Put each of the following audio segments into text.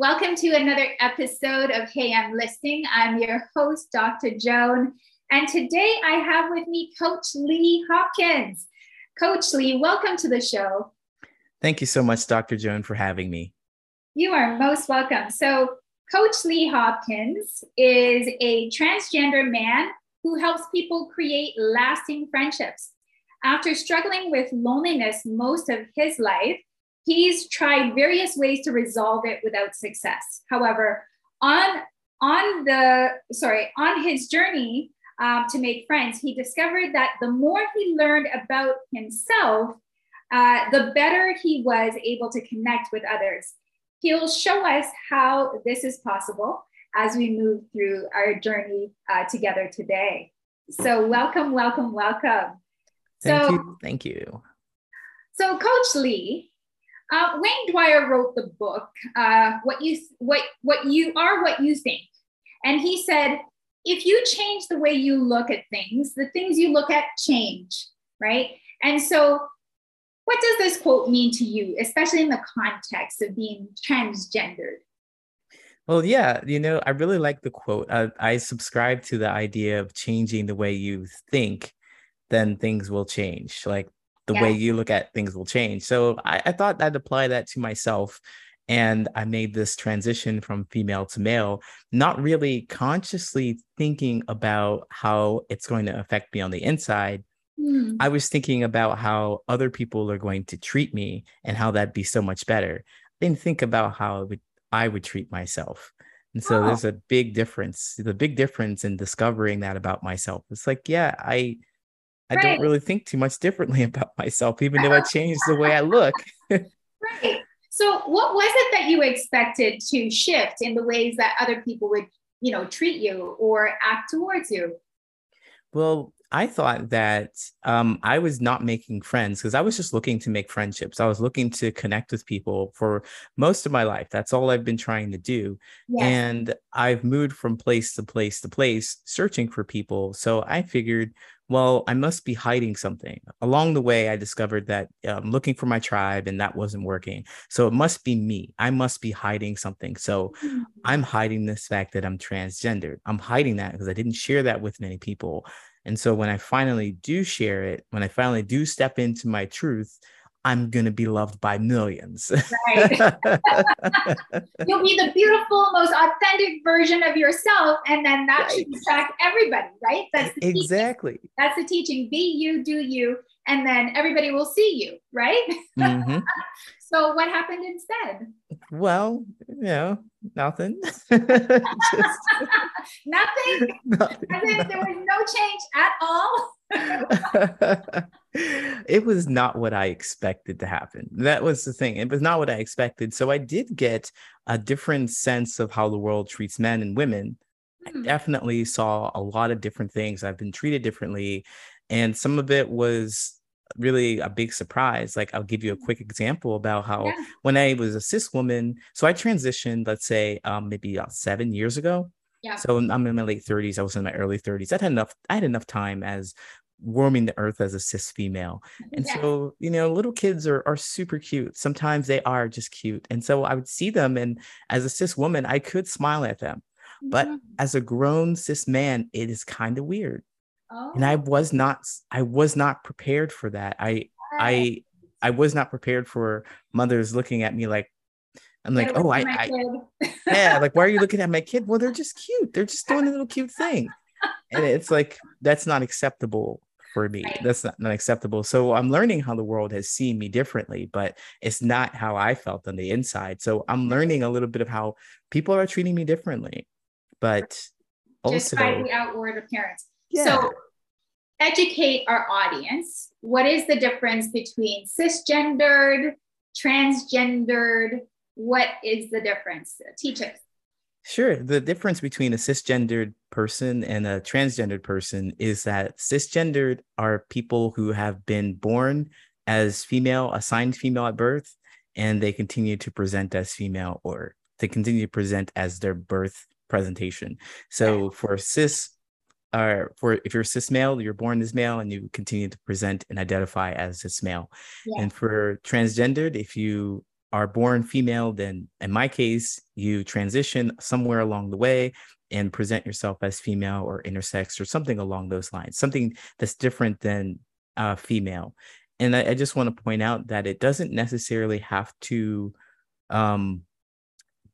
Welcome to another episode of Hey, I'm Listening. I'm your host, Dr. Joan. And today I have with me Coach Lee Hopkins. Coach Lee, welcome to the show. Thank you so much, Dr. Joan, for having me. You are most welcome. So, Coach Lee Hopkins is a transgender man who helps people create lasting friendships. After struggling with loneliness most of his life, He's tried various ways to resolve it without success. However, on on the sorry on his journey um, to make friends, he discovered that the more he learned about himself, uh, the better he was able to connect with others. He'll show us how this is possible as we move through our journey uh, together today. So, welcome, welcome, welcome. Thank so, you. Thank you. So, Coach Lee, uh, Wayne Dyer wrote the book, uh, "What You What What You Are, What You Think," and he said, "If you change the way you look at things, the things you look at change, right?" And so, what does this quote mean to you, especially in the context of being transgendered? Well, yeah, you know, I really like the quote. I, I subscribe to the idea of changing the way you think, then things will change. Like the yeah. way you look at things will change. So I, I thought I'd apply that to myself. And I made this transition from female to male, not really consciously thinking about how it's going to affect me on the inside. Mm. I was thinking about how other people are going to treat me and how that'd be so much better. I didn't think about how would, I would treat myself. And so oh. there's a big difference. The big difference in discovering that about myself. It's like, yeah, I I right. don't really think too much differently about myself, even though I changed the way I look. right. So, what was it that you expected to shift in the ways that other people would, you know, treat you or act towards you? Well, I thought that um, I was not making friends because I was just looking to make friendships. I was looking to connect with people for most of my life. That's all I've been trying to do. Yes. And I've moved from place to place to place searching for people. So I figured, well, I must be hiding something. Along the way, I discovered that I'm um, looking for my tribe and that wasn't working. So it must be me. I must be hiding something. So mm-hmm. I'm hiding this fact that I'm transgendered. I'm hiding that because I didn't share that with many people. And so when I finally do share it, when I finally do step into my truth, I'm going to be loved by millions. right. You'll be the beautiful, most authentic version of yourself. And then that right. should attract everybody, right? That's exactly. Teaching. That's the teaching. Be you, do you. And then everybody will see you, right? Mm-hmm. so what happened instead? Well, you know, nothing. Just... nothing. nothing. As if there was no change at all. it was not what I expected to happen. That was the thing. It was not what I expected. So I did get a different sense of how the world treats men and women. I hmm. definitely saw a lot of different things. I've been treated differently. And some of it was really a big surprise. Like I'll give you a mm-hmm. quick example about how yeah. when I was a cis woman, so I transitioned, let's say um, maybe about seven years ago. Yeah. So I'm in my late 30s. I was in my early 30s. I had enough. I had enough time as warming the earth as a cis female. And yeah. so, you know, little kids are are super cute. Sometimes they are just cute. And so I would see them and as a cis woman, I could smile at them. But mm-hmm. as a grown cis man, it is kind of weird. Oh. And I oh. was not I was not prepared for that. I I I was not prepared for mothers looking at me like I'm like, oh, I, I yeah, like why are you looking at my kid? Well, they're just cute. They're just doing a little cute thing. And it's like that's not acceptable for me. Right. That's not, not acceptable. So I'm learning how the world has seen me differently, but it's not how I felt on the inside. So I'm learning a little bit of how people are treating me differently. But also just by the outward appearance. Yeah. So educate our audience. What is the difference between cisgendered, transgendered? What is the difference? Teach us. Sure. The difference between a cisgendered person and a transgendered person is that cisgendered are people who have been born as female, assigned female at birth, and they continue to present as female or they continue to present as their birth presentation. So for cis or for if you're cis male, you're born as male and you continue to present and identify as cis male. Yeah. And for transgendered, if you are born female, then in my case, you transition somewhere along the way and present yourself as female or intersex or something along those lines, something that's different than uh, female. And I, I just want to point out that it doesn't necessarily have to um,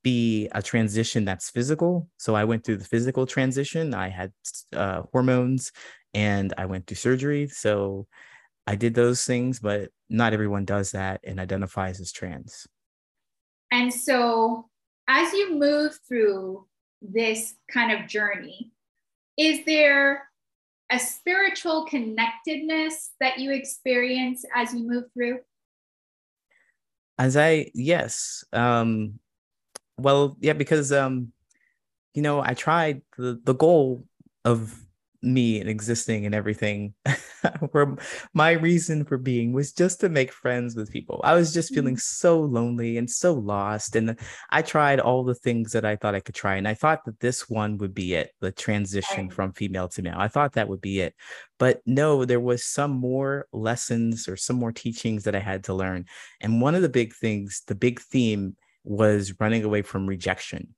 be a transition that's physical. So I went through the physical transition. I had uh, hormones and I went through surgery. So I did those things, but not everyone does that and identifies as trans. And so as you move through this kind of journey, is there a spiritual connectedness that you experience as you move through? As I, yes. Um, well, yeah, because, um, you know, I tried the, the goal of me and existing and everything. Where my reason for being was just to make friends with people. I was just feeling mm-hmm. so lonely and so lost and i tried all the things that i thought i could try and i thought that this one would be it the transition from female to male. I thought that would be it. But no there was some more lessons or some more teachings that i had to learn and one of the big things the big theme was running away from rejection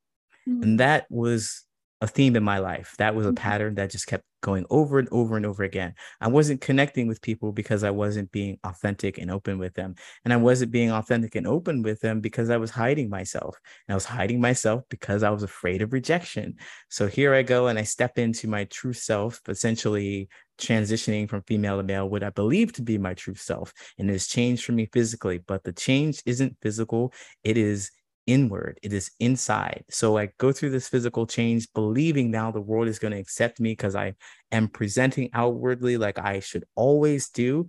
mm-hmm. and that was a theme in my life. That was a mm-hmm. pattern that just kept going over and over and over again. I wasn't connecting with people because I wasn't being authentic and open with them. And I wasn't being authentic and open with them because I was hiding myself. And I was hiding myself because I was afraid of rejection. So here I go and I step into my true self, essentially transitioning from female to male, what I believe to be my true self. And it has changed for me physically, but the change isn't physical, it is inward, it is inside. So I go through this physical change, believing now the world is going to accept me because I am presenting outwardly like I should always do.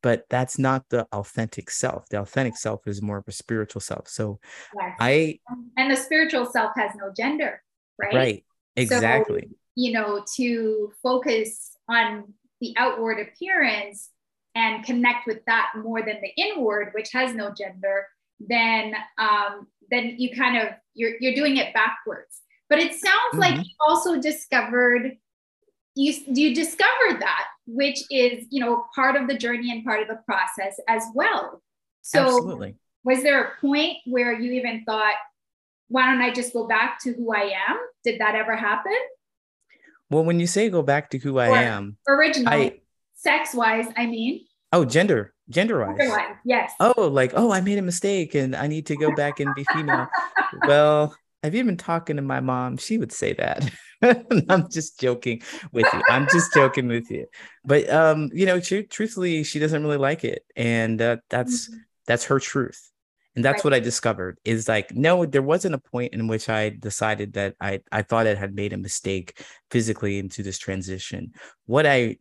But that's not the authentic self. The authentic self is more of a spiritual self. So yes. I. And the spiritual self has no gender, right? Right. Exactly. So, you know, to focus on the outward appearance and connect with that more than the inward, which has no gender, then um, then you kind of you're you're doing it backwards. But it sounds mm-hmm. like you also discovered you you discovered that, which is you know part of the journey and part of the process as well. So Absolutely. was there a point where you even thought, why don't I just go back to who I am? Did that ever happen? Well, when you say go back to who I am, originally, sex wise, I mean. Oh, gender, gender wise. yes. Oh, like, oh, I made a mistake and I need to go back and be female. well, have you been talking to my mom? She would say that. I'm just joking with you. I'm just joking with you. But um, you know, tr- truthfully, she doesn't really like it, and uh, that's mm-hmm. that's her truth. And that's right. what I discovered is like, no, there wasn't a point in which I decided that I I thought I had made a mistake physically into this transition. What I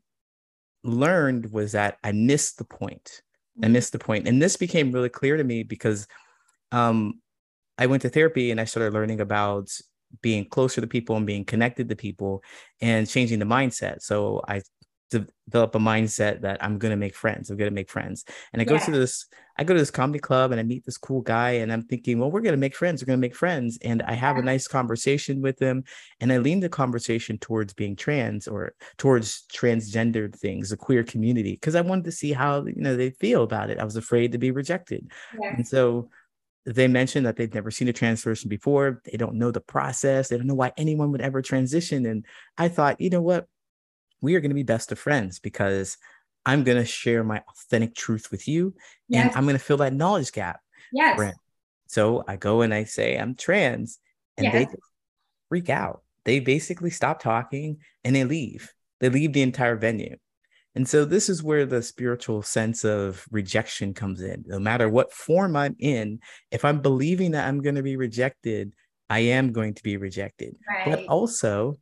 learned was that I missed the point. I mm-hmm. missed the point. And this became really clear to me because um, I went to therapy and I started learning about being closer to people and being connected to people and changing the mindset. So I develop a mindset that I'm gonna make friends. I'm gonna make friends. And I yeah. go to this, I go to this comedy club and I meet this cool guy, and I'm thinking, well, we're gonna make friends. We're gonna make friends. And I have a nice conversation with him, and I lean the conversation towards being trans or towards transgendered things, the queer community, because I wanted to see how you know they feel about it. I was afraid to be rejected, yeah. and so they mentioned that they've never seen a trans person before. They don't know the process. They don't know why anyone would ever transition. And I thought, you know what? We are going to be best of friends because I'm going to share my authentic truth with you yes. and I'm going to fill that knowledge gap. Yes. So I go and I say I'm trans and yes. they freak out. They basically stop talking and they leave. They leave the entire venue. And so this is where the spiritual sense of rejection comes in. No matter what form I'm in, if I'm believing that I'm going to be rejected, I am going to be rejected. Right. But also,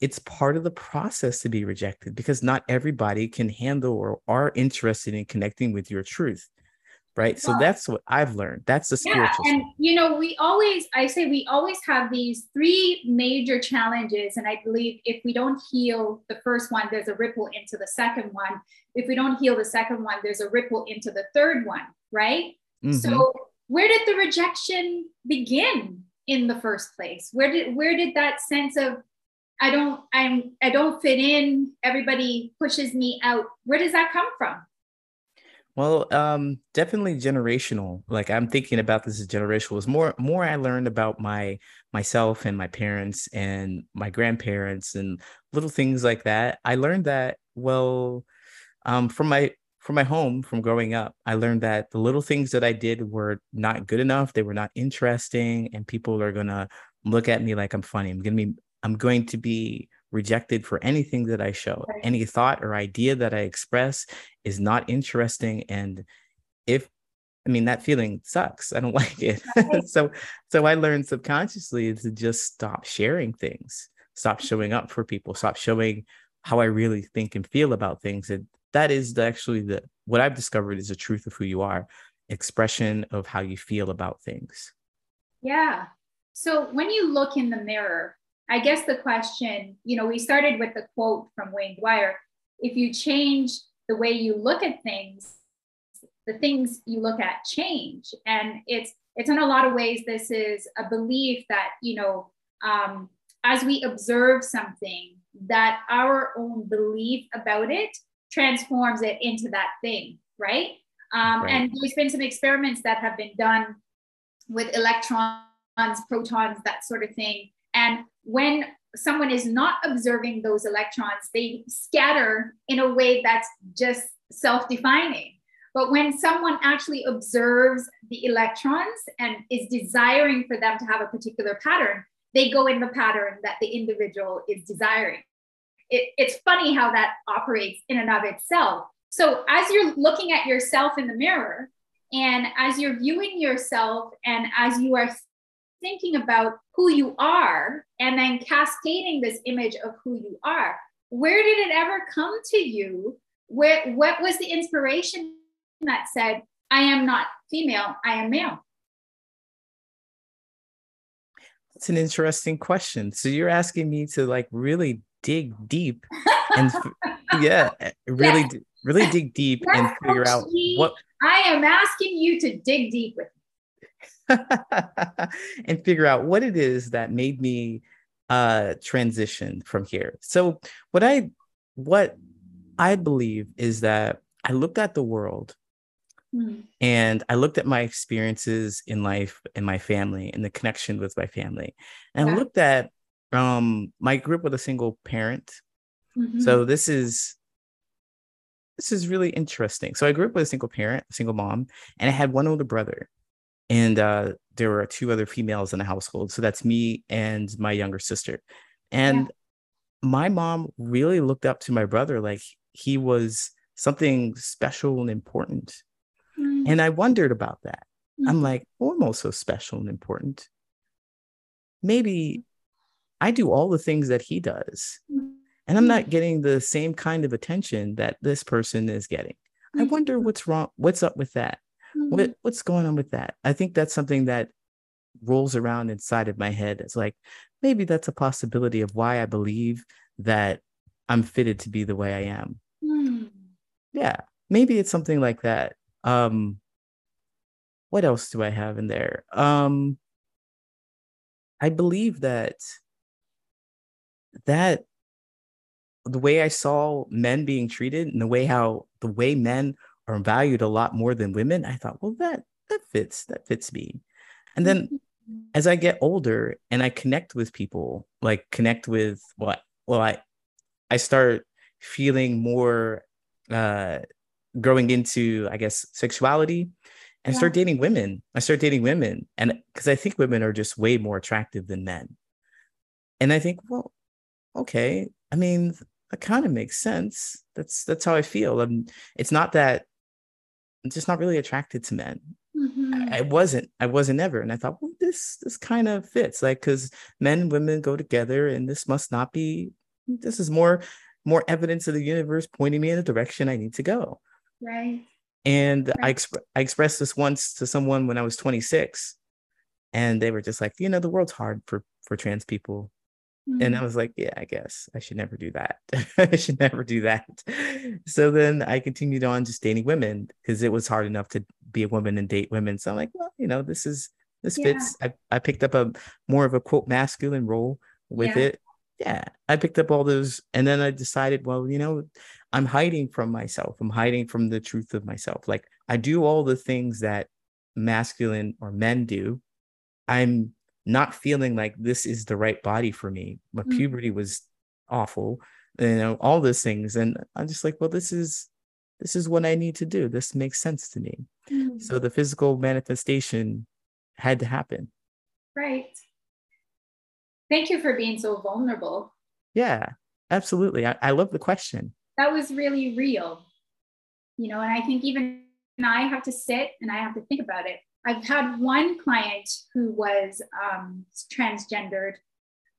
it's part of the process to be rejected because not everybody can handle or are interested in connecting with your truth right? So that's what i've learned. That's the spiritual yeah, and you know we always i say we always have these three major challenges and i believe if we don't heal the first one there's a ripple into the second one. If we don't heal the second one there's a ripple into the third one right? Mm-hmm. so where did the rejection begin in the first place? Where did where did that sense of I don't I'm I don't fit in. Everybody pushes me out. Where does that come from? Well, um, definitely generational. Like I'm thinking about this as generational. Is more more I learned about my myself and my parents and my grandparents and little things like that. I learned that well, um, from my from my home from growing up. I learned that the little things that I did were not good enough. They were not interesting, and people are gonna look at me like I'm funny. I'm gonna be I'm going to be rejected for anything that I show. Any thought or idea that I express is not interesting. And if I mean that feeling sucks. I don't like it. So so I learned subconsciously to just stop sharing things, stop mm-hmm. showing up for people, stop showing how I really think and feel about things. And that is the, actually the what I've discovered is the truth of who you are, expression of how you feel about things. Yeah. So when you look in the mirror, I guess the question, you know, we started with the quote from Wayne Dyer if you change the way you look at things, the things you look at change. And it's, it's in a lot of ways, this is a belief that, you know, um, as we observe something, that our own belief about it transforms it into that thing, right? Um, right. And there's been some experiments that have been done with electrons, protons, that sort of thing. And when someone is not observing those electrons, they scatter in a way that's just self defining. But when someone actually observes the electrons and is desiring for them to have a particular pattern, they go in the pattern that the individual is desiring. It, it's funny how that operates in and of itself. So, as you're looking at yourself in the mirror, and as you're viewing yourself, and as you are thinking about who you are and then cascading this image of who you are. Where did it ever come to you? Where what was the inspiration that said i am not female i am male that's an interesting question. So you're asking me to like really dig deep and yeah really yeah. really dig deep and figure out what i am asking you to dig deep with and figure out what it is that made me uh transition from here. So what I what I believe is that I looked at the world mm. and I looked at my experiences in life and my family and the connection with my family. And yeah. I looked at um my group with a single parent. Mm-hmm. So this is this is really interesting. So I grew up with a single parent, a single mom, and I had one older brother and uh, there were two other females in the household. So that's me and my younger sister. And yeah. my mom really looked up to my brother like he was something special and important. Mm-hmm. And I wondered about that. Mm-hmm. I'm like, oh, I'm also special and important. Maybe I do all the things that he does. Mm-hmm. And I'm not getting the same kind of attention that this person is getting. I mm-hmm. wonder what's wrong, what's up with that. What mm-hmm. what's going on with that? I think that's something that rolls around inside of my head. It's like maybe that's a possibility of why I believe that I'm fitted to be the way I am. Mm. Yeah, maybe it's something like that. Um, what else do I have in there? Um, I believe that that the way I saw men being treated and the way how the way men are valued a lot more than women, I thought, well, that that fits, that fits me. And then mm-hmm. as I get older and I connect with people, like connect with what well, I I start feeling more uh growing into, I guess, sexuality and yeah. start dating women. I start dating women. And because I think women are just way more attractive than men. And I think, well, okay. I mean, that kind of makes sense. That's that's how I feel. And it's not that just not really attracted to men. Mm-hmm. I, I, wasn't. I wasn't ever. And I thought, well, this this kind of fits, like because men and women go together, and this must not be. This is more more evidence of the universe pointing me in the direction I need to go. Right. And right. I exp- I expressed this once to someone when I was 26, and they were just like, you know, the world's hard for for trans people. Mm-hmm. And I was like, yeah, I guess I should never do that. I should never do that. So then I continued on just dating women because it was hard enough to be a woman and date women. So I'm like, well, you know, this is this yeah. fits. I, I picked up a more of a quote masculine role with yeah. it. Yeah. I picked up all those and then I decided, well, you know, I'm hiding from myself. I'm hiding from the truth of myself. Like I do all the things that masculine or men do. I'm not feeling like this is the right body for me. My mm-hmm. puberty was awful, you know, all those things. And I'm just like, well, this is this is what I need to do. This makes sense to me. Mm-hmm. So the physical manifestation had to happen. Right. Thank you for being so vulnerable. Yeah, absolutely. I, I love the question. That was really real. You know, and I think even I have to sit and I have to think about it. I've had one client who was um, transgendered.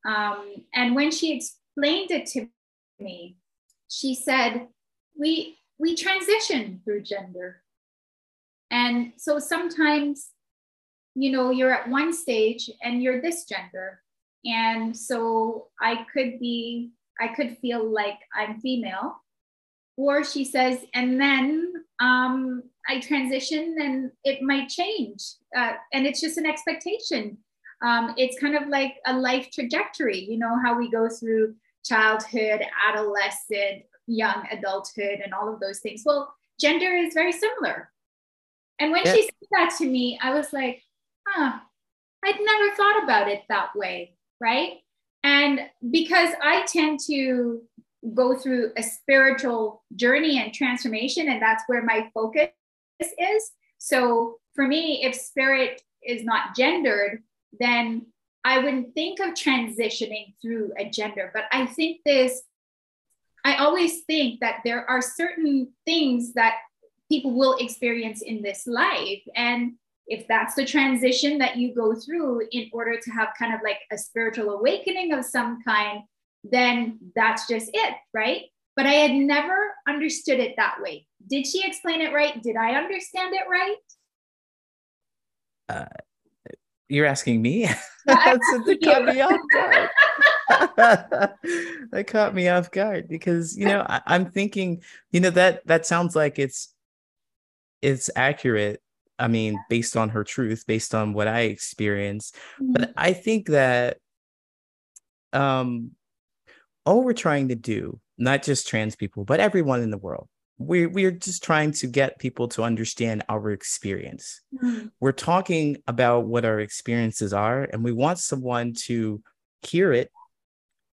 Um, and when she explained it to me, she said, we, we transition through gender. And so sometimes, you know, you're at one stage and you're this gender. And so I could be, I could feel like I'm female. Or she says, and then um, I transition and it might change. Uh, and it's just an expectation. Um, it's kind of like a life trajectory, you know, how we go through childhood, adolescent, young adulthood, and all of those things. Well, gender is very similar. And when yeah. she said that to me, I was like, huh, I'd never thought about it that way. Right. And because I tend to go through a spiritual journey and transformation, and that's where my focus is. So for me, if spirit is not gendered, then I wouldn't think of transitioning through a gender. But I think this, I always think that there are certain things that people will experience in this life. And if that's the transition that you go through in order to have kind of like a spiritual awakening of some kind, then that's just it, right? But I had never understood it that way. Did she explain it right? Did I understand it right? Uh, you're asking me? That's that caught me off guard. that caught me off guard because you know I, I'm thinking, you know that that sounds like it's it's accurate I mean, based on her truth, based on what I experienced. Mm-hmm. But I think that um all we're trying to do, not just trans people, but everyone in the world, we're, we're just trying to get people to understand our experience. Mm-hmm. We're talking about what our experiences are, and we want someone to hear it,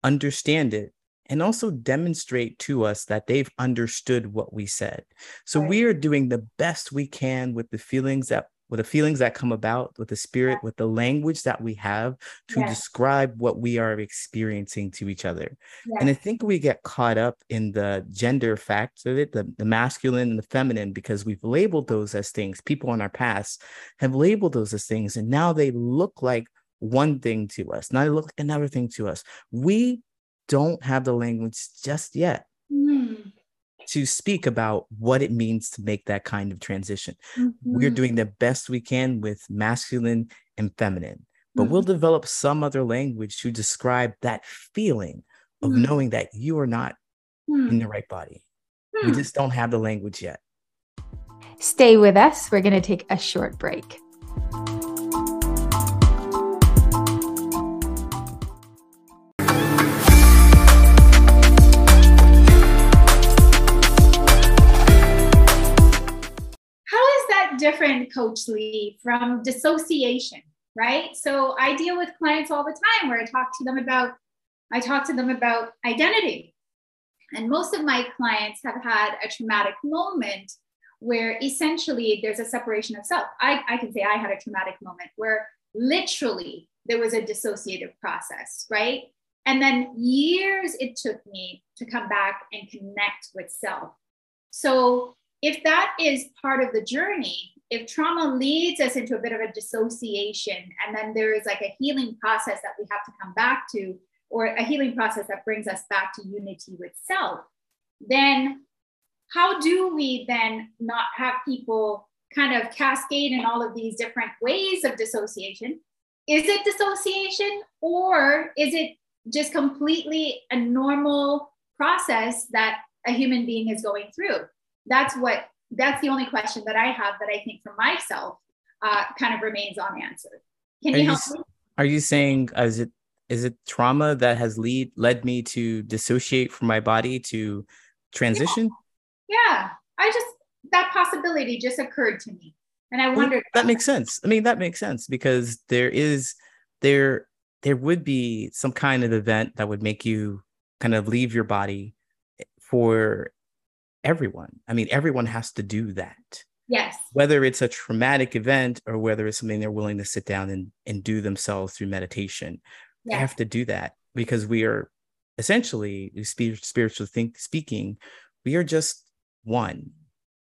understand it, and also demonstrate to us that they've understood what we said. So right. we are doing the best we can with the feelings that with the feelings that come about with the spirit with the language that we have to describe what we are experiencing to each other. And i think we get caught up in the gender facts of it the, the masculine and the feminine because we've labeled those as things. People in our past have labeled those as things and now they look like one thing to us. Now they look like another thing to us. We don't have the language just yet. Mm. To speak about what it means to make that kind of transition. Mm-hmm. We're doing the best we can with masculine and feminine, but mm-hmm. we'll develop some other language to describe that feeling of mm-hmm. knowing that you are not in the right body. We hmm. just don't have the language yet. Stay with us. We're going to take a short break. Different, Coach Lee, from dissociation, right? So I deal with clients all the time where I talk to them about, I talk to them about identity. And most of my clients have had a traumatic moment where essentially there's a separation of self. I, I can say I had a traumatic moment where literally there was a dissociative process, right? And then years it took me to come back and connect with self. So if that is part of the journey, if trauma leads us into a bit of a dissociation, and then there is like a healing process that we have to come back to, or a healing process that brings us back to unity with self, then how do we then not have people kind of cascade in all of these different ways of dissociation? Is it dissociation or is it just completely a normal process that a human being is going through? That's what that's the only question that I have that I think for myself uh, kind of remains unanswered. Can you, you help me? Are you saying uh, is it is it trauma that has lead led me to dissociate from my body to transition. Yeah. yeah. I just that possibility just occurred to me. And I wondered well, that makes sense. I mean, that makes sense because there is there there would be some kind of event that would make you kind of leave your body for everyone. I mean, everyone has to do that. Yes. Whether it's a traumatic event or whether it's something they're willing to sit down and, and do themselves through meditation, yes. they have to do that because we are essentially, spiritual think speaking, we are just one.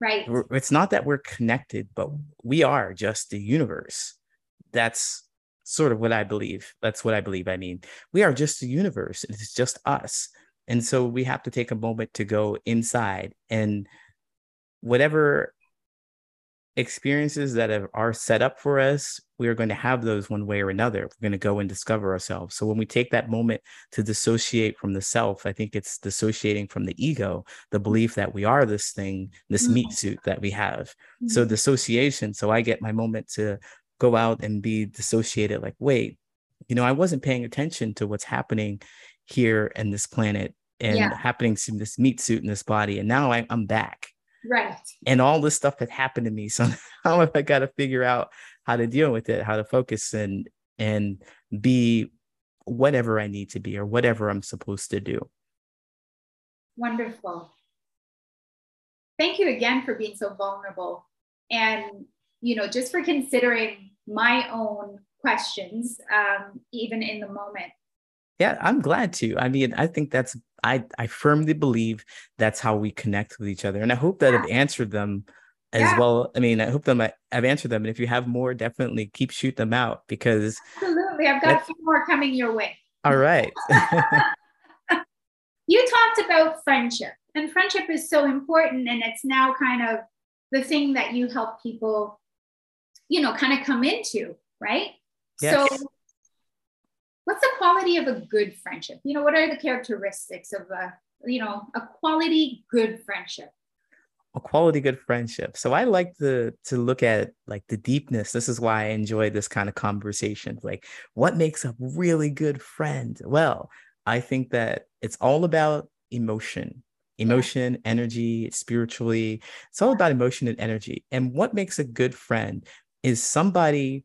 Right. We're, it's not that we're connected, but we are just the universe. That's sort of what I believe. That's what I believe. I mean, we are just the universe. It's just us. And so we have to take a moment to go inside and whatever experiences that have, are set up for us, we are going to have those one way or another. We're going to go and discover ourselves. So when we take that moment to dissociate from the self, I think it's dissociating from the ego, the belief that we are this thing, this mm-hmm. meat suit that we have. Mm-hmm. So dissociation. So I get my moment to go out and be dissociated like, wait, you know, I wasn't paying attention to what's happening here and this planet and yeah. happening to this meat suit in this body. And now I, I'm back Right. And all this stuff had happened to me. So how have I got to figure out how to deal with it, how to focus and and be whatever I need to be or whatever I'm supposed to do. Wonderful. Thank you again for being so vulnerable and you know just for considering my own questions um, even in the moment yeah, I'm glad to. I mean, I think that's I I firmly believe that's how we connect with each other, and I hope that yeah. I've answered them as yeah. well. I mean, I hope them I've answered them, and if you have more, definitely keep shoot them out because absolutely, I've got a few more coming your way. All right. you talked about friendship, and friendship is so important, and it's now kind of the thing that you help people, you know, kind of come into, right? Yes. So what's the quality of a good friendship? You know, what are the characteristics of a, you know, a quality good friendship? A quality good friendship. So I like to to look at like the deepness. This is why I enjoy this kind of conversation. Like, what makes a really good friend? Well, I think that it's all about emotion emotion, yeah. energy, spiritually. It's all about emotion and energy. And what makes a good friend is somebody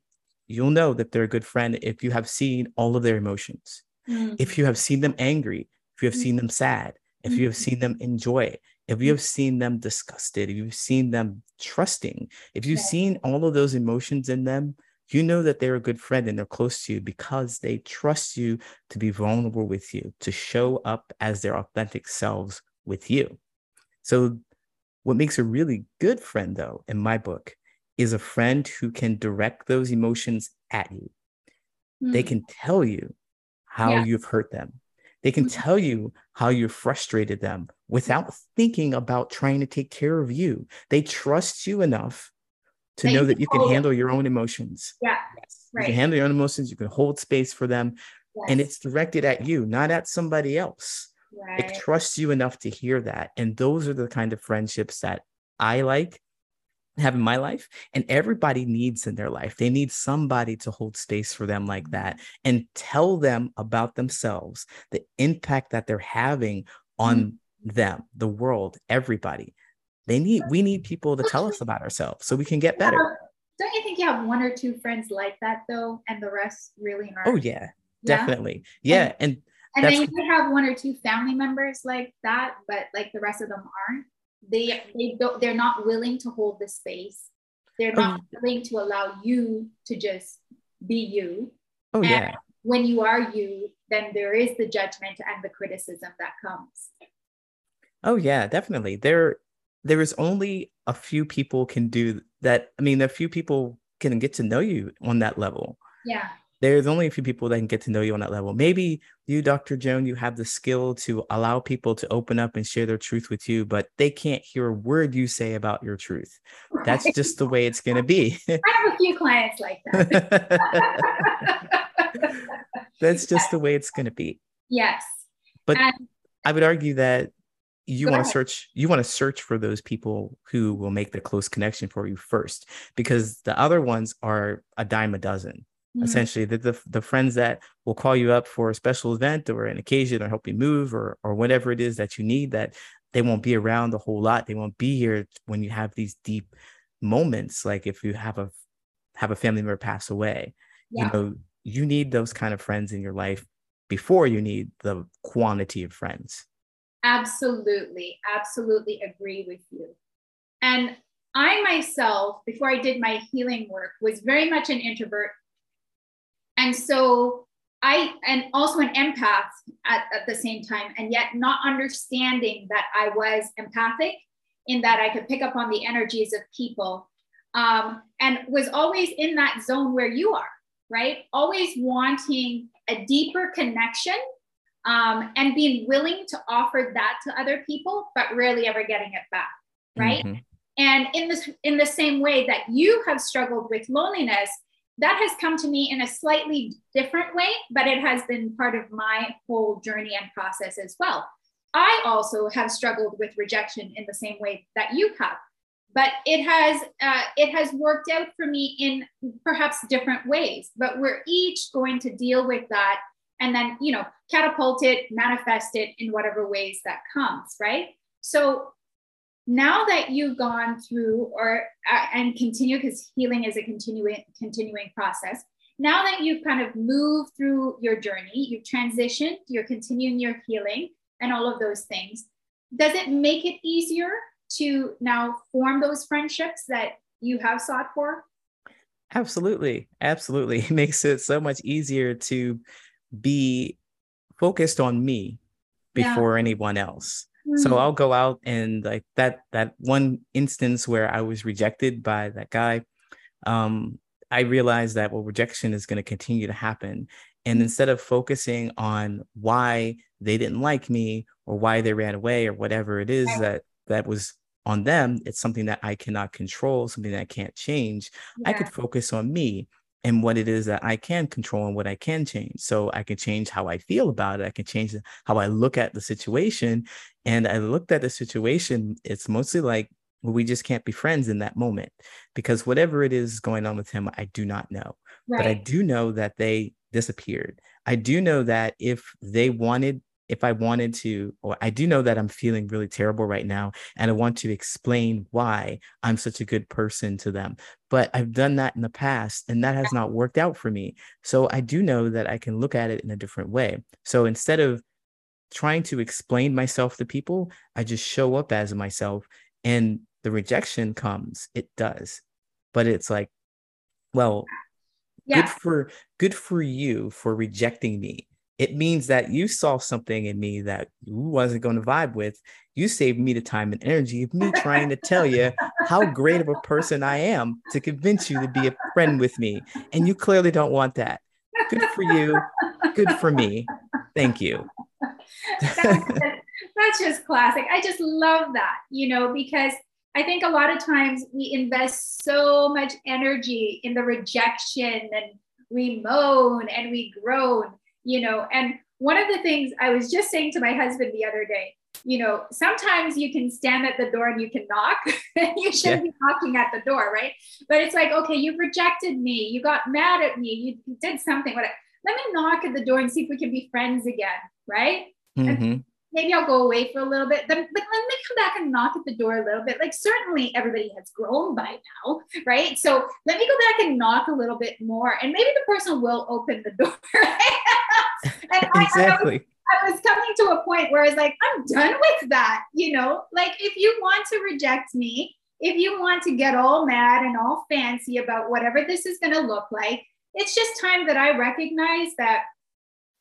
you'll know that they're a good friend if you have seen all of their emotions. Mm-hmm. If you have seen them angry, if you have seen them sad, if you have mm-hmm. seen them enjoy, if you have seen them disgusted, if you've seen them trusting, if you've seen all of those emotions in them, you know that they're a good friend and they're close to you because they trust you to be vulnerable with you, to show up as their authentic selves with you. So, what makes a really good friend, though, in my book, is a friend who can direct those emotions at you. Mm. They hmm. can tell you how yeah. you've hurt them. They can mm-hmm. tell you how you've frustrated them without thinking about trying to take care of you. They trust you enough to they know that you can handle your own emotions. Yeah. Right. You can handle your own emotions. You can hold space for them. Yes. And it's directed at you, not at somebody else. Right. It trusts you enough to hear that. And those are the kind of friendships that I like have in my life and everybody needs in their life. They need somebody to hold space for them like that and tell them about themselves the impact that they're having on mm-hmm. them the world everybody. They need we need people to tell us about ourselves so we can get better. Don't you think you have one or two friends like that though and the rest really aren't? oh yeah, yeah? definitely. Yeah and and, and then you have one or two family members like that but like the rest of them aren't they they don't they're not willing to hold the space. They're not oh. willing to allow you to just be you. Oh and yeah. when you are you then there is the judgment and the criticism that comes. Oh yeah definitely. There there is only a few people can do that. I mean a few people can get to know you on that level. Yeah there's only a few people that can get to know you on that level. Maybe you, Dr. Joan, you have the skill to allow people to open up and share their truth with you, but they can't hear a word you say about your truth. Right. That's just the way it's going to be. I have a few clients like that. That's just the way it's going to be. Yes. But and- I would argue that you want to search you want to search for those people who will make the close connection for you first because the other ones are a dime a dozen mm-hmm. essentially the, the, the friends that will call you up for a special event or an occasion or help you move or or whatever it is that you need that they won't be around a whole lot. They won't be here when you have these deep moments. Like if you have a have a family member pass away, yeah. you know, you need those kind of friends in your life before you need the quantity of friends. Absolutely, absolutely agree with you. And I myself, before I did my healing work, was very much an introvert. And so I, and also an empath at, at the same time, and yet not understanding that I was empathic in that I could pick up on the energies of people um, and was always in that zone where you are, right? Always wanting a deeper connection um, and being willing to offer that to other people, but rarely ever getting it back, right? Mm-hmm. And in this, in the same way that you have struggled with loneliness, that has come to me in a slightly different way, but it has been part of my whole journey and process as well. I also have struggled with rejection in the same way that you have, but it has uh, it has worked out for me in perhaps different ways. But we're each going to deal with that and then you know catapult it, manifest it in whatever ways that comes, right? So now that you've gone through or uh, and continue because healing is a continuing continuing process now that you've kind of moved through your journey you've transitioned you're continuing your healing and all of those things does it make it easier to now form those friendships that you have sought for? Absolutely. Absolutely. It makes it so much easier to be focused on me before yeah. anyone else so mm. I'll go out and like that that one instance where I was rejected by that guy, um, I realized that well, rejection is going to continue to happen. And instead of focusing on why they didn't like me or why they ran away or whatever it is that that was on them, it's something that I cannot control, something that I can't change. Yeah. I could focus on me and what it is that I can control and what I can change. So I can change how I feel about it. I can change how I look at the situation. And I looked at the situation, it's mostly like, well, we just can't be friends in that moment because whatever it is going on with him, I do not know. Right. But I do know that they disappeared. I do know that if they wanted if I wanted to, or I do know that I'm feeling really terrible right now, and I want to explain why I'm such a good person to them. But I've done that in the past, and that has not worked out for me. So I do know that I can look at it in a different way. So instead of trying to explain myself to people, I just show up as myself, and the rejection comes. It does, but it's like, well, yeah. good for good for you for rejecting me it means that you saw something in me that you wasn't going to vibe with. You saved me the time and energy of me trying to tell you how great of a person I am to convince you to be a friend with me. And you clearly don't want that. Good for you. Good for me. Thank you. that's, that's just classic. I just love that, you know, because I think a lot of times we invest so much energy in the rejection and we moan and we groan you know and one of the things i was just saying to my husband the other day you know sometimes you can stand at the door and you can knock. And you shouldn't yeah. be knocking at the door right? But it's like okay you rejected me. You got mad at me. You did something whatever. Let me knock at the door and see if we can be friends again right? Mm-hmm maybe I'll go away for a little bit. Then, but let me come back and knock at the door a little bit. Like certainly everybody has grown by now, right? So let me go back and knock a little bit more, and maybe the person will open the door. and exactly. I, I was coming to a point where I was like, I'm done with that. You know, like if you want to reject me, if you want to get all mad and all fancy about whatever this is going to look like, it's just time that I recognize that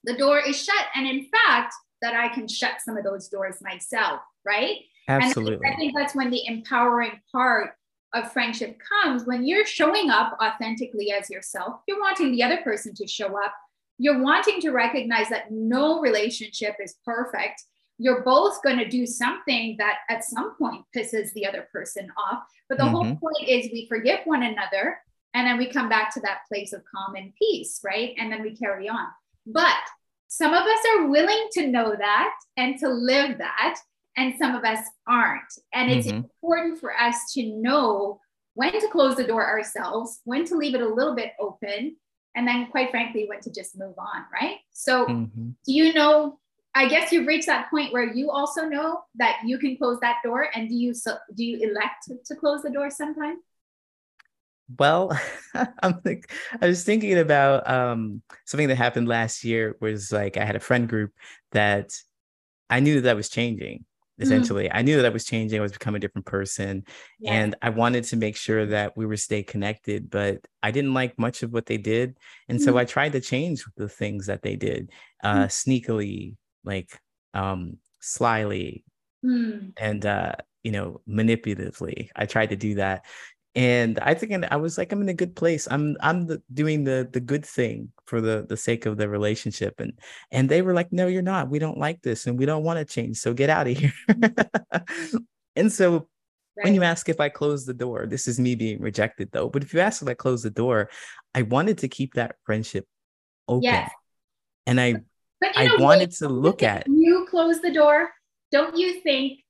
the door is shut. And in fact, that I can shut some of those doors myself, right? Absolutely. And I think that's when the empowering part of friendship comes when you're showing up authentically as yourself. You're wanting the other person to show up. You're wanting to recognize that no relationship is perfect. You're both going to do something that at some point pisses the other person off. But the mm-hmm. whole point is we forgive one another and then we come back to that place of calm and peace, right? And then we carry on. But some of us are willing to know that and to live that, and some of us aren't. And it's mm-hmm. important for us to know when to close the door ourselves, when to leave it a little bit open, and then, quite frankly, when to just move on, right? So, mm-hmm. do you know I guess you've reached that point where you also know that you can close that door. And do you so do you elect to, to close the door sometimes? Well, I'm like, I was thinking about um, something that happened last year was like I had a friend group that I knew that was changing mm. essentially. Mm. I knew that I was changing, I was becoming a different person. Yeah. And I wanted to make sure that we were stay connected, but I didn't like much of what they did. And mm. so I tried to change the things that they did uh mm. sneakily, like um slyly mm. and uh you know manipulatively. I tried to do that and I think I was like, I'm in a good place. I'm I'm the, doing the the good thing for the the sake of the relationship, and and they were like, No, you're not. We don't like this, and we don't want to change. So get out of here. and so right. when you ask if I close the door, this is me being rejected though. But if you ask if I close the door, I wanted to keep that friendship open, yes. and I I wanted to look at you close the door. Don't you think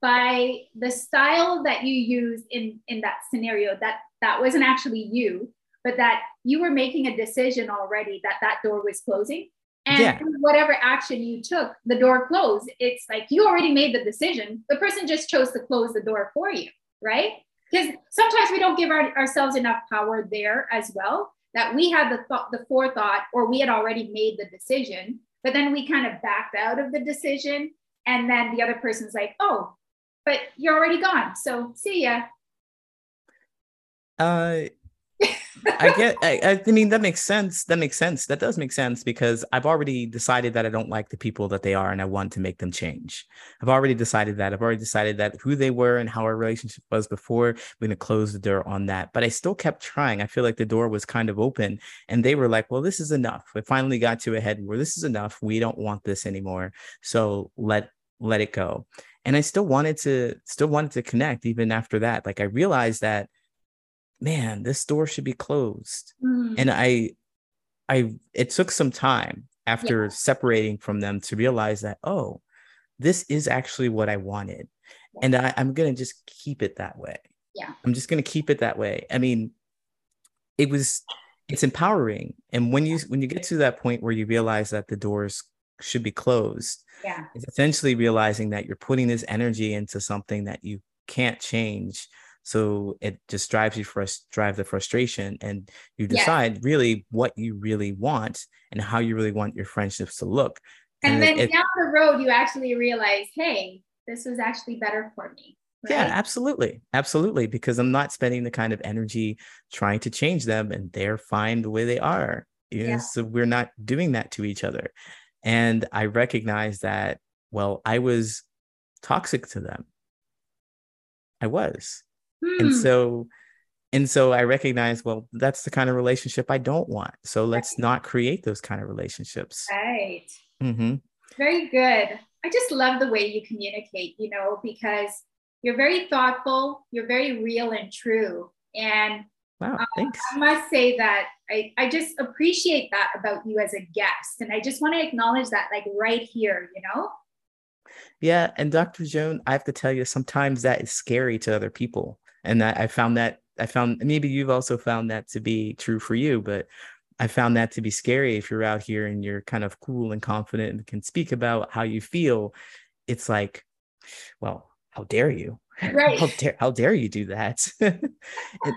by the style that you use in in that scenario that that wasn't actually you but that you were making a decision already that that door was closing. And yeah. whatever action you took the door closed. It's like you already made the decision. The person just chose to close the door for you right? Because sometimes we don't give our, ourselves enough power there as well that we had the thought the forethought or we had already made the decision but then we kind of backed out of the decision. And then the other person's like oh but you're already gone. So see ya. Uh, I get. I, I mean, that makes sense. That makes sense. That does make sense because I've already decided that I don't like the people that they are, and I want to make them change. I've already decided that. I've already decided that who they were and how our relationship was before. We're gonna close the door on that. But I still kept trying. I feel like the door was kind of open, and they were like, "Well, this is enough." We finally got to a head where this is enough. We don't want this anymore. So let let it go and i still wanted to still wanted to connect even after that like i realized that man this door should be closed. Mm. and i i it took some time after yeah. separating from them to realize that oh this is actually what i wanted. Yeah. and I, i'm gonna just keep it that way. Yeah. I'm just gonna keep it that way. I mean it was it's empowering. And when you when you get to that point where you realize that the doors should be closed yeah it's essentially realizing that you're putting this energy into something that you can't change so it just drives you for us drive the frustration and you decide yes. really what you really want and how you really want your friendships to look and, and then it, down the road you actually realize hey this was actually better for me right? yeah absolutely absolutely because i'm not spending the kind of energy trying to change them and they're fine the way they are you know? yeah. so we're not doing that to each other and I recognized that, well, I was toxic to them. I was. Hmm. And so, and so I recognized, well, that's the kind of relationship I don't want. So let's right. not create those kind of relationships. Right. Mm-hmm. Very good. I just love the way you communicate, you know, because you're very thoughtful, you're very real and true. And Wow, um. I must say that I, I just appreciate that about you as a guest. And I just want to acknowledge that, like right here, you know? Yeah. And Dr. Joan, I have to tell you, sometimes that is scary to other people. And I, I found that, I found maybe you've also found that to be true for you, but I found that to be scary if you're out here and you're kind of cool and confident and can speak about how you feel. It's like, well, how dare you? Right. How dare, how dare you do that? and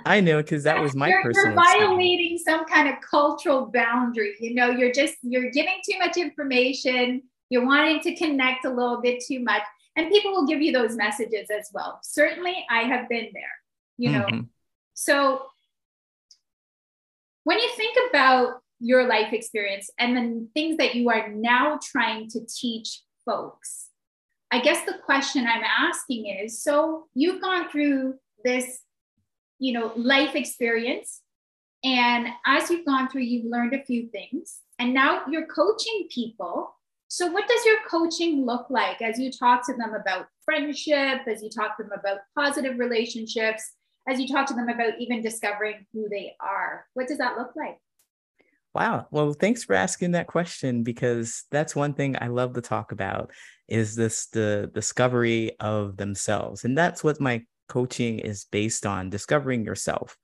I know because that was my you're, personal. You're violating some kind of cultural boundary. You know, you're just you're giving too much information. You're wanting to connect a little bit too much, and people will give you those messages as well. Certainly, I have been there. You know, mm-hmm. so when you think about your life experience and the things that you are now trying to teach folks I guess the question I'm asking is so you've gone through this, you know, life experience. And as you've gone through, you've learned a few things. And now you're coaching people. So, what does your coaching look like as you talk to them about friendship, as you talk to them about positive relationships, as you talk to them about even discovering who they are? What does that look like? Wow. Well, thanks for asking that question because that's one thing I love to talk about is this the discovery of themselves. And that's what my coaching is based on discovering yourself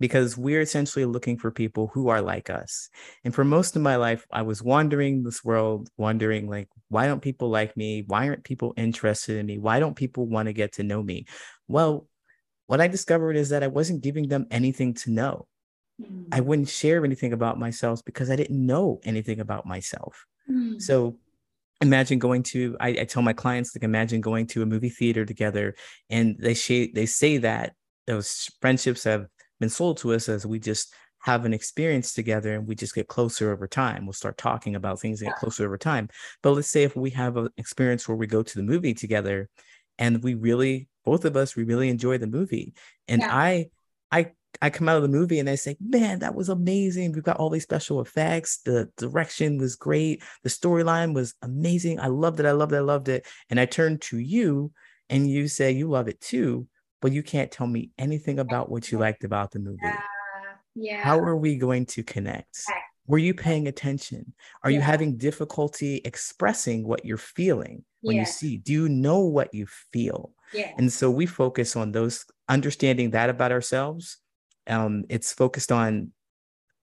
because we're essentially looking for people who are like us. And for most of my life, I was wandering this world, wondering, like, why don't people like me? Why aren't people interested in me? Why don't people want to get to know me? Well, what I discovered is that I wasn't giving them anything to know. Mm. I wouldn't share anything about myself because I didn't know anything about myself. Mm. So imagine going to I, I, tell my clients like imagine going to a movie theater together and they say they say that those friendships have been sold to us as we just have an experience together and we just get closer over time. We'll start talking about things and get closer over time. But let's say if we have an experience where we go to the movie together and we really, both of us, we really enjoy the movie. And yeah. I, I, I come out of the movie and I say, man, that was amazing. We've got all these special effects. The direction was great. The storyline was amazing. I loved it. I loved it. I loved it. And I turn to you and you say you love it too but you can't tell me anything about what you liked about the movie. Yeah. yeah. How are we going to connect? Were you paying attention? Are yeah. you having difficulty expressing what you're feeling when yeah. you see? Do you know what you feel? Yeah. And so we focus on those, understanding that about ourselves. Um, it's focused on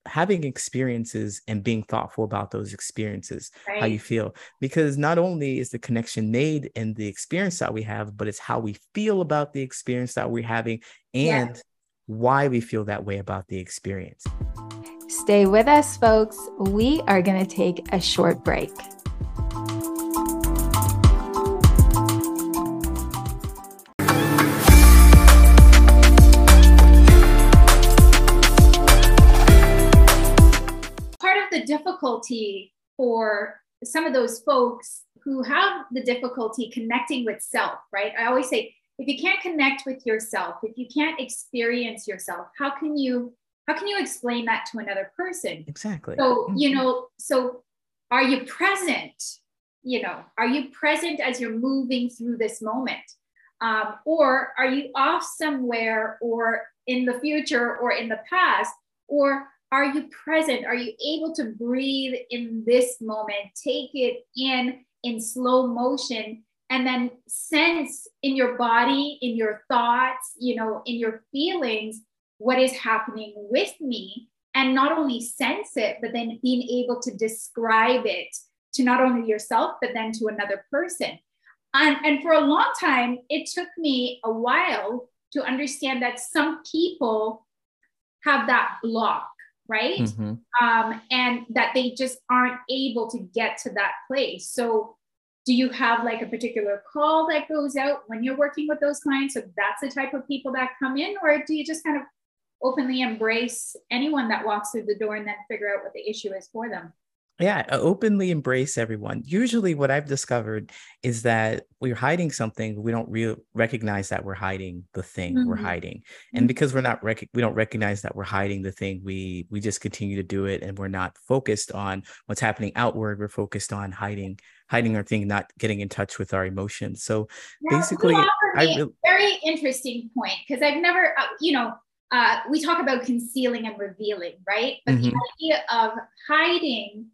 having experiences and being thoughtful about those experiences, right. how you feel. Because not only is the connection made in the experience that we have, but it's how we feel about the experience that we're having and yeah. why we feel that way about the experience. Stay with us, folks. We are going to take a short break. Difficulty for some of those folks who have the difficulty connecting with self, right? I always say, if you can't connect with yourself, if you can't experience yourself, how can you how can you explain that to another person? Exactly. So, mm-hmm. you know, so are you present? You know, are you present as you're moving through this moment? Um, or are you off somewhere or in the future or in the past? Or are you present? Are you able to breathe in this moment? Take it in in slow motion and then sense in your body, in your thoughts, you know, in your feelings, what is happening with me. And not only sense it, but then being able to describe it to not only yourself, but then to another person. And, and for a long time, it took me a while to understand that some people have that block right? Mm-hmm. Um, and that they just aren't able to get to that place. So, do you have like a particular call that goes out when you're working with those clients? So that's the type of people that come in, or do you just kind of openly embrace anyone that walks through the door and then figure out what the issue is for them? Yeah openly embrace everyone usually what i've discovered is that we're hiding something we don't real recognize that we're hiding the thing mm-hmm. we're hiding and mm-hmm. because we're not rec- we don't recognize that we're hiding the thing we we just continue to do it and we're not focused on what's happening outward we're focused on hiding hiding our thing not getting in touch with our emotions so yeah, basically I re- very interesting point because i've never uh, you know uh, we talk about concealing and revealing, right? But mm-hmm. the idea of hiding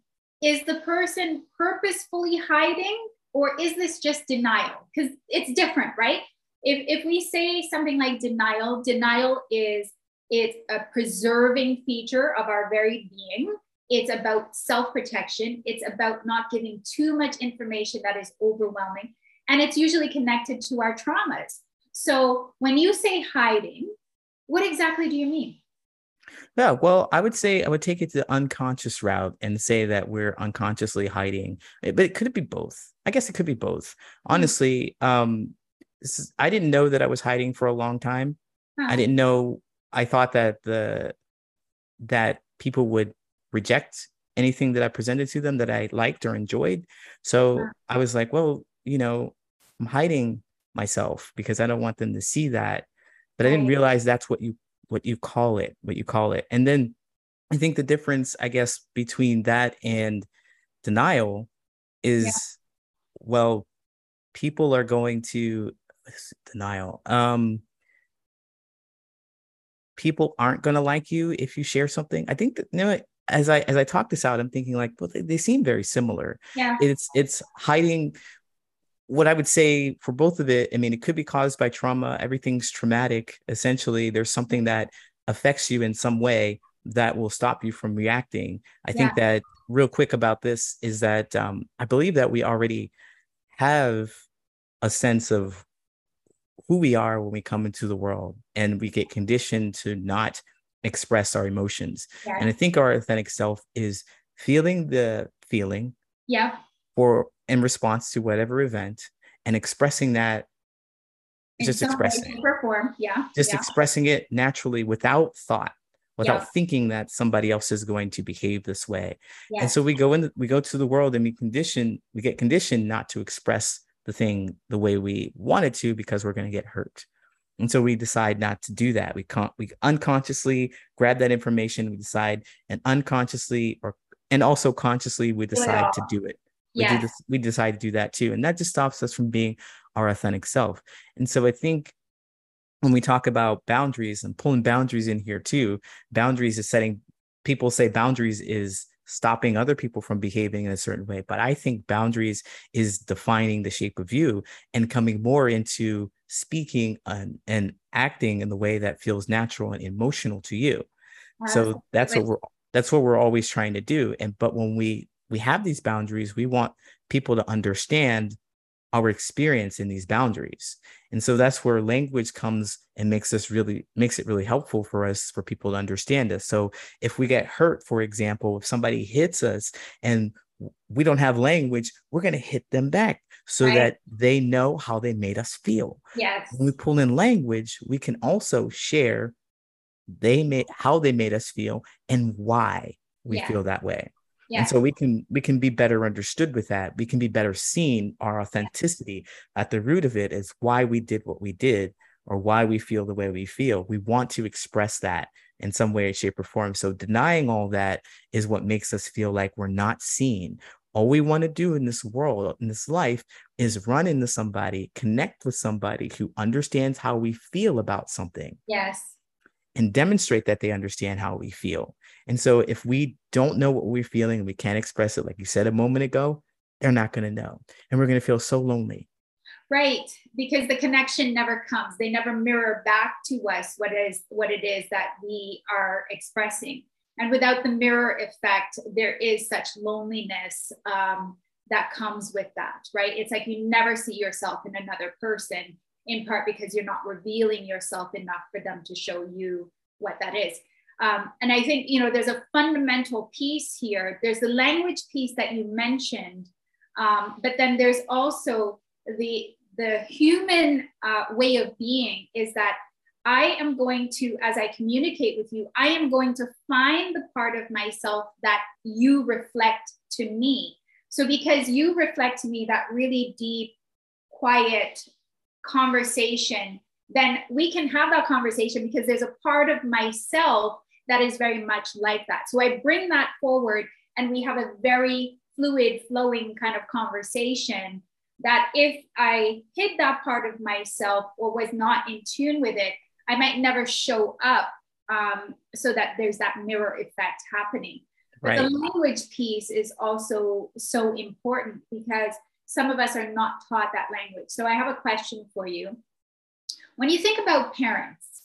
is the person purposefully hiding or is this just denial? Because it's different, right? If, if we say something like denial, denial is it's a preserving feature of our very being. It's about self protection. It's about not giving too much information that is overwhelming. And it's usually connected to our traumas. So when you say hiding, what exactly do you mean? Yeah, well, I would say I would take it to the unconscious route and say that we're unconsciously hiding. Eh, but it could be both. I guess it could be both. Mm-hmm. Honestly, um, is, I didn't know that I was hiding for a long time. Huh. I didn't know. I thought that the that people would reject anything that I presented to them that I liked or enjoyed. So huh. I was like, well, you know, I'm hiding myself because I don't want them to see that. But I didn't realize that's what you what you call it, what you call it. And then I think the difference, I guess, between that and denial is yeah. well, people are going to denial. Um, people aren't going to like you if you share something. I think that you know, as I as I talk this out, I'm thinking like, well, they, they seem very similar. Yeah, it's it's hiding what I would say for both of it, I mean, it could be caused by trauma. Everything's traumatic. Essentially, there's something that affects you in some way that will stop you from reacting. I yeah. think that real quick about this is that um, I believe that we already have a sense of who we are when we come into the world and we get conditioned to not express our emotions. Yeah. And I think our authentic self is feeling the feeling. Yeah. For in response to whatever event and expressing that just expressing perform yeah just yeah. expressing it naturally without thought without yeah. thinking that somebody else is going to behave this way. And so we go in we go to the world and we condition we get conditioned not to express the thing the way we wanted to because we're going to get hurt. And so we decide not to do that. We can't we unconsciously grab that information we decide and unconsciously or and also consciously we decide to do it we, yes. do this, we decide to do that too and that just stops us from being our authentic self and so i think when we talk about boundaries and pulling boundaries in here too boundaries is setting people say boundaries is stopping other people from behaving in a certain way but i think boundaries is defining the shape of you and coming more into speaking and, and acting in the way that feels natural and emotional to you so that's what we're that's what we're always trying to do and but when we we have these boundaries, we want people to understand our experience in these boundaries. And so that's where language comes and makes us really makes it really helpful for us for people to understand us. So if we get hurt, for example, if somebody hits us and we don't have language, we're going to hit them back so right. that they know how they made us feel. Yes. When we pull in language, we can also share they made how they made us feel and why we yes. feel that way yeah. and so we can we can be better understood with that. We can be better seen. Our authenticity at the root of it is why we did what we did or why we feel the way we feel. We want to express that in some way shape or form. So denying all that is what makes us feel like we're not seen. All we want to do in this world in this life is run into somebody connect with somebody who understands how we feel about something. Yes and demonstrate that they understand how we feel. And so if we don't know what we're feeling we can't express it, like you said a moment ago, they're not going to know. And we're going to feel so lonely. Right. Because the connection never comes. They never mirror back to us what is what it is that we are expressing. And without the mirror effect, there is such loneliness um, that comes with that, right? It's like you never see yourself in another person in part because you're not revealing yourself enough for them to show you what that is. Um, and I think, you know, there's a fundamental piece here. There's the language piece that you mentioned, um, but then there's also the, the human uh, way of being is that I am going to, as I communicate with you, I am going to find the part of myself that you reflect to me. So, because you reflect to me that really deep, quiet, conversation, then we can have that conversation because there's a part of myself that is very much like that. So I bring that forward and we have a very fluid, flowing kind of conversation that if I hid that part of myself or was not in tune with it, I might never show up um, so that there's that mirror effect happening. But the language piece is also so important because some of us are not taught that language. So I have a question for you. When you think about parents,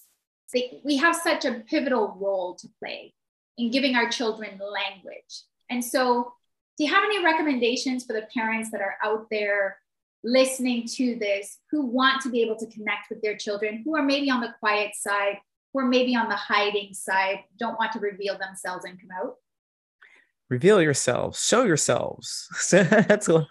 they, we have such a pivotal role to play in giving our children language. And so, do you have any recommendations for the parents that are out there listening to this who want to be able to connect with their children, who are maybe on the quiet side, who are maybe on the hiding side, don't want to reveal themselves and come out? Reveal yourselves, show yourselves. that's what.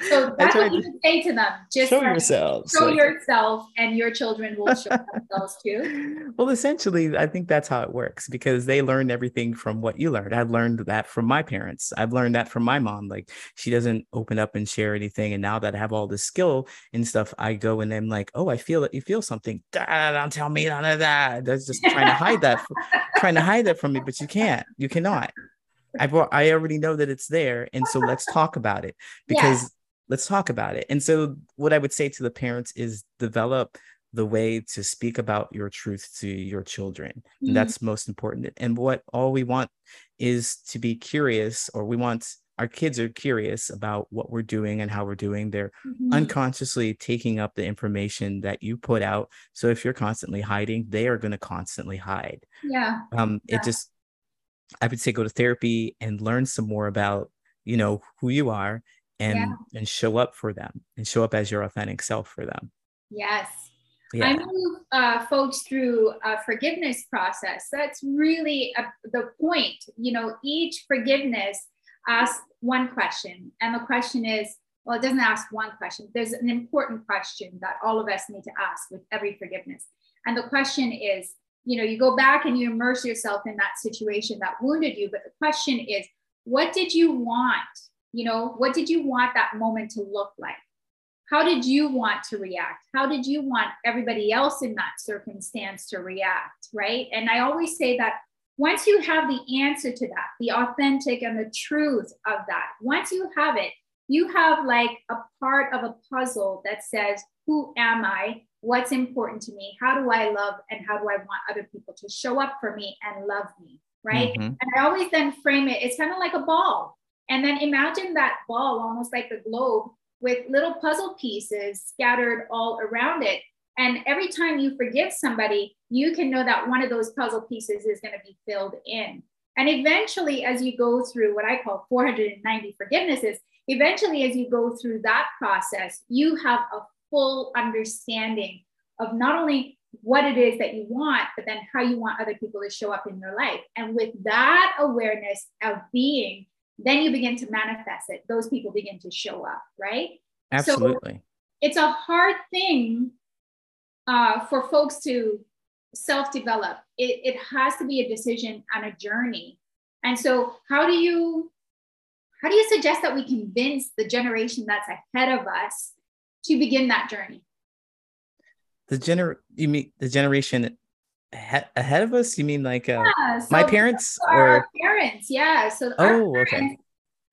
so that's, what you say to them. Just show yourselves. Show like, yourself, and your children will show themselves too. Well, essentially, I think that's how it works because they learned everything from what you learned. I've learned that from my parents. I've learned that from my mom. Like she doesn't open up and share anything. And now that I have all this skill and stuff, I go and I'm like, oh, I feel it. You feel something. don't tell me none of that. That's just trying to hide that, trying to hide that from me, but you can't. You cannot. I I already know that it's there, and so let's talk about it because yeah. let's talk about it. And so what I would say to the parents is develop the way to speak about your truth to your children. Mm-hmm. And that's most important. And what all we want is to be curious, or we want our kids are curious about what we're doing and how we're doing they're Mhm. unconsciously taking up the information that you put out so if you're constantly hiding they are going to constantly hide yeah. um Yeah. it just i would say go to therapy and learn some more about you know who you are and Yeah. and show up for them and show up as your authentic self for them Yes. yeah I move uh, folks through a forgiveness process. That's really a, the point. You know, each forgiveness asks one question, and the question is well, it doesn't ask one question. There's an important question that all of us need to ask with every forgiveness. And the question is, you know, you go back and you immerse yourself in that situation that wounded you, but the question is, what did you want? You know, what did you want that moment to look like? how did you want to react how did you want everybody else in that circumstance to react right and i always say that once you have the answer to that the authentic and the truth of that once you have it you have like a part of a puzzle that says who am i what's important to me how do i love and how do i want other people to show up for me and love me right Mhm. and I always then frame it, it's kind of like a ball. And then imagine that ball almost like a globe with little puzzle pieces scattered all around it. And every time you forgive somebody, you can know that one of those puzzle pieces is going to be filled in. And eventually, as you go through what I call 490 forgivenesses, eventually, as you go through that process, you have a full understanding of not only what it is that you want, but then how you want other people to show up in your life. And with that awareness of being, then you begin to manifest it. Those people begin to show up, right? absolutely It's a hard thing uh, for folks to self develop. It, it has to be a decision and a journey. And so, how do you? How do you suggest that we convince the generation that's ahead of us to begin that journey? the gener you mean the generation ahead of us you mean like uh, Yeah, my so parents our or parents, yeah. So our oh okay parents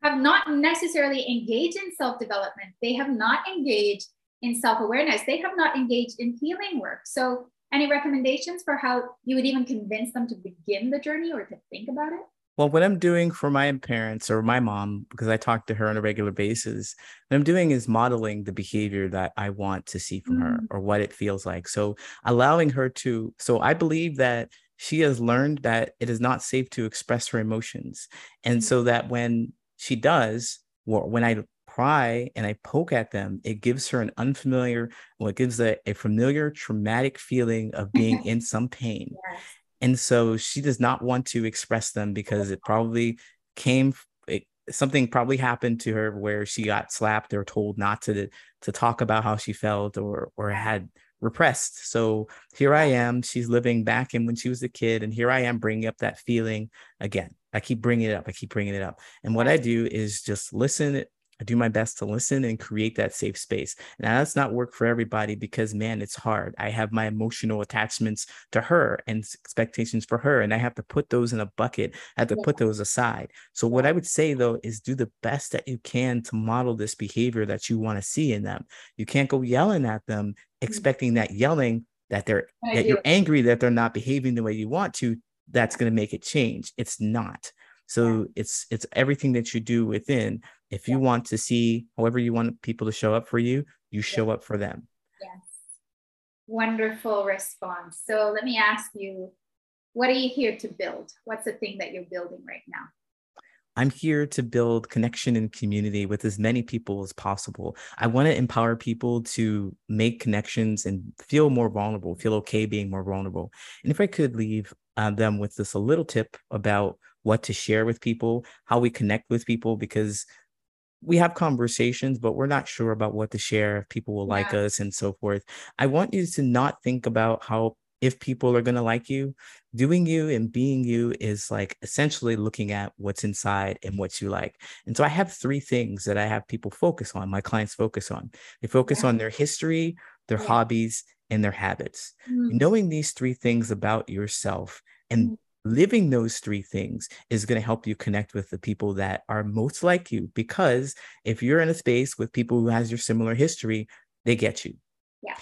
have not necessarily engaged in self-development. They have not engaged in self-awareness. They have not engaged in healing work. So any recommendations for how you would even convince them to begin the journey or to think about it? Well, what I'm doing for my parents or my mom, because I talk to her on a regular basis, what I'm doing is modeling the behavior that I want to see from her Mm. or what it feels like. So allowing her to, so I believe that she has learned that it is not safe to express her emotions. And so that when she does, or when I pry and I poke at them, it gives her an unfamiliar, well, it gives a, a familiar traumatic feeling of being in some pain. Yes. And so she does not want to express them because it probably came it, something probably happened to her where she got slapped or told not to to talk about how she felt or or had repressed. So here I am, she's living back in when she was a kid and here I am bringing up that feeling again. I keep bringing it up. I keep bringing it up. And what I do is just listen I do my best to listen and create that safe space. Now that's not work for everybody because man, it's hard. I have my emotional attachments to her and expectations for her, and I have to put those in a bucket. I have to Yeah. put those aside. So what I would say though is do the best that you can to model this behavior that you want to see in them. You can't go yelling at them, mm. expecting that yelling that they're I that do. you're angry that they're not behaving the way you want to. That's going to make it change. It's not. So it's it's everything that you do within if you want to see however you want people to show up for you you show up for them Yes. Wonderful response. So let me ask you, what are you here to build? What's the thing that you're building right now? i'm here to build connection and community with as many people as possible i want to empower people to make connections and feel more vulnerable feel okay being more vulnerable and if i could leave uh, them with this a little tip about what to share with people how we connect with people because we have conversations, but we're not sure about what to share, if people will like us and so forth. I want you to not think about how if people are going to like you. Doing you and being you is like essentially looking at what's inside and what you like. And so I have three things that I have people focus on, my clients focus on. They focus Yeah. on their history, their Yeah. hobbies, and their habits Mm, knowing these three things about yourself and Mhm. Living those three things is going to help you connect with the people that are most like you because if you're in a space with people who has your similar history they get you Yeah.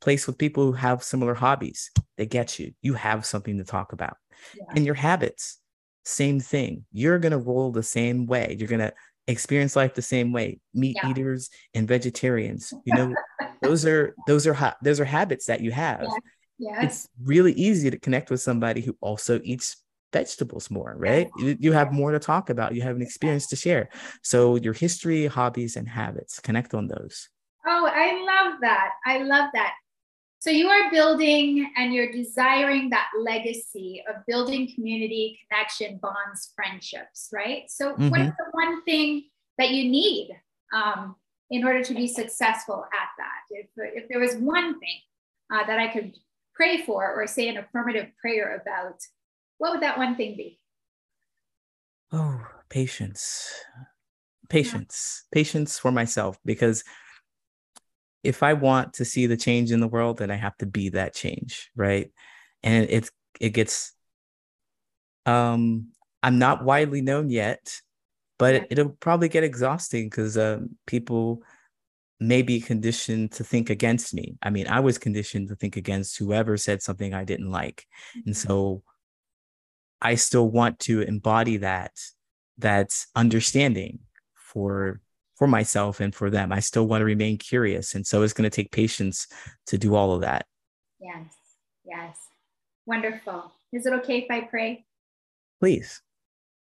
place with people who have similar hobbies they get you you have something to talk about Yeah. and your habits same thing you're going to roll the same way you're going to experience life the same way. Meat yeah. eaters and vegetarians, you know, those are those are ha- those are habits that you have. Yeah. Yeah. It's really easy to connect with somebody who also eats vegetables more, right? You, have more to talk about. You have an experience to share. So your history, hobbies, and habits, connect on those. Oh, I love that. I love that. So you are building and you're desiring that legacy of building community, connection, bonds, friendships, right? So mm-hmm. what is the one thing that you need um, in order to be successful at that? If, if there was one thing uh, that I could pray for or say an affirmative prayer about, what would that one thing be? Oh, patience. Patience. Yeah. Patience for myself because if I want to see the change in the world, then I have to be that change, right? And it's it gets um I'm not widely known yet, but it, will probably get exhausting because um, people may be conditioned to think against me. I mean, I was conditioned to think against whoever said something I didn't like. And mm-hmm. so I still want to embody that that's understanding for for myself and for them. I still want to remain curious. And so it's going to take patience to do all of that. Yes. Yes. Wonderful. Is it okay if I pray? Please.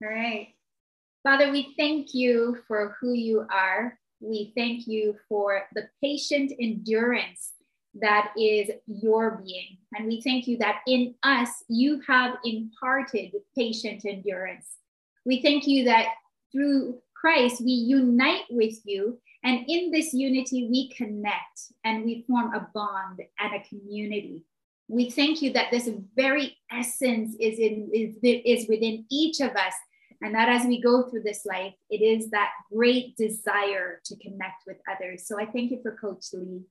All right. Father, we thank you for who you are. We thank you for the patient endurance that is your being. And we thank you that in us, you have imparted patient endurance. We thank you that through Christ, we unite with you. And in this unity, we connect and we form a bond and a community. We thank you that this very essence is, in, is, is within each of us. And that as we go through this life, it is that great desire to connect with others. So I thank you for Coach Lee.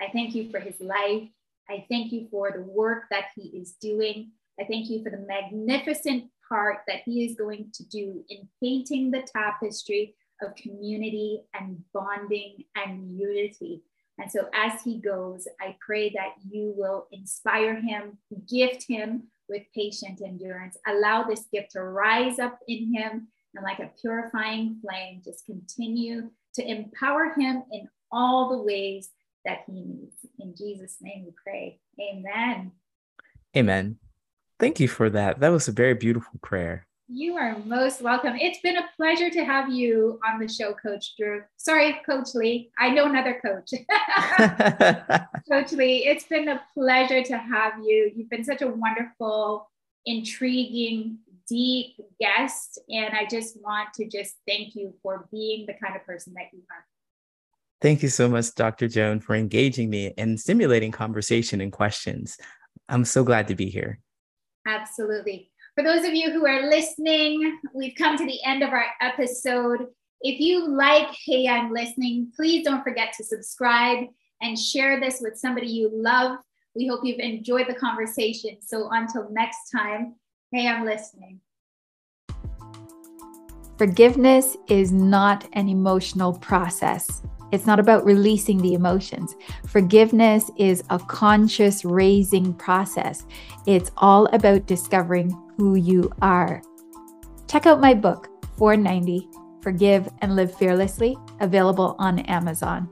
I thank you for his life. I thank you for the work that he is doing. I thank you for the magnificent part that he is going to do in painting the tapestry of community and bonding and unity. And so, as he goes, I pray that you will inspire him, gift him with patient endurance, allow this gift to rise up in him and, like a purifying flame, just continue to empower him in all the ways that he needs. In Jesus' name we pray. Amen. Amen. Thank you for that. That was a very beautiful prayer. You are most welcome. It's been a pleasure to have you on the show, Coach Drew. Sorry, Coach Lee. I know another coach. coach Lee, it's been a pleasure to have you. You've been such a wonderful, intriguing, deep guest. And I just want to just thank you for being the kind of person that you are. Thank you so much, Dr. Joan, for engaging me and stimulating conversation and questions. I'm so glad to be here. Absolutely. For those of you who are listening, we've come to the end of our episode. If you like Hey, I'm Listening, please don't forget to subscribe and share this with somebody you love. We hope you've enjoyed the conversation. So until next time, Hey, I'm Listening. Forgiveness is not an emotional process. It's not about releasing the emotions. Forgiveness is a conscious raising process. It's all about discovering who you are. Check out my book, 490 Forgive and Live Fearlessly, available on Amazon.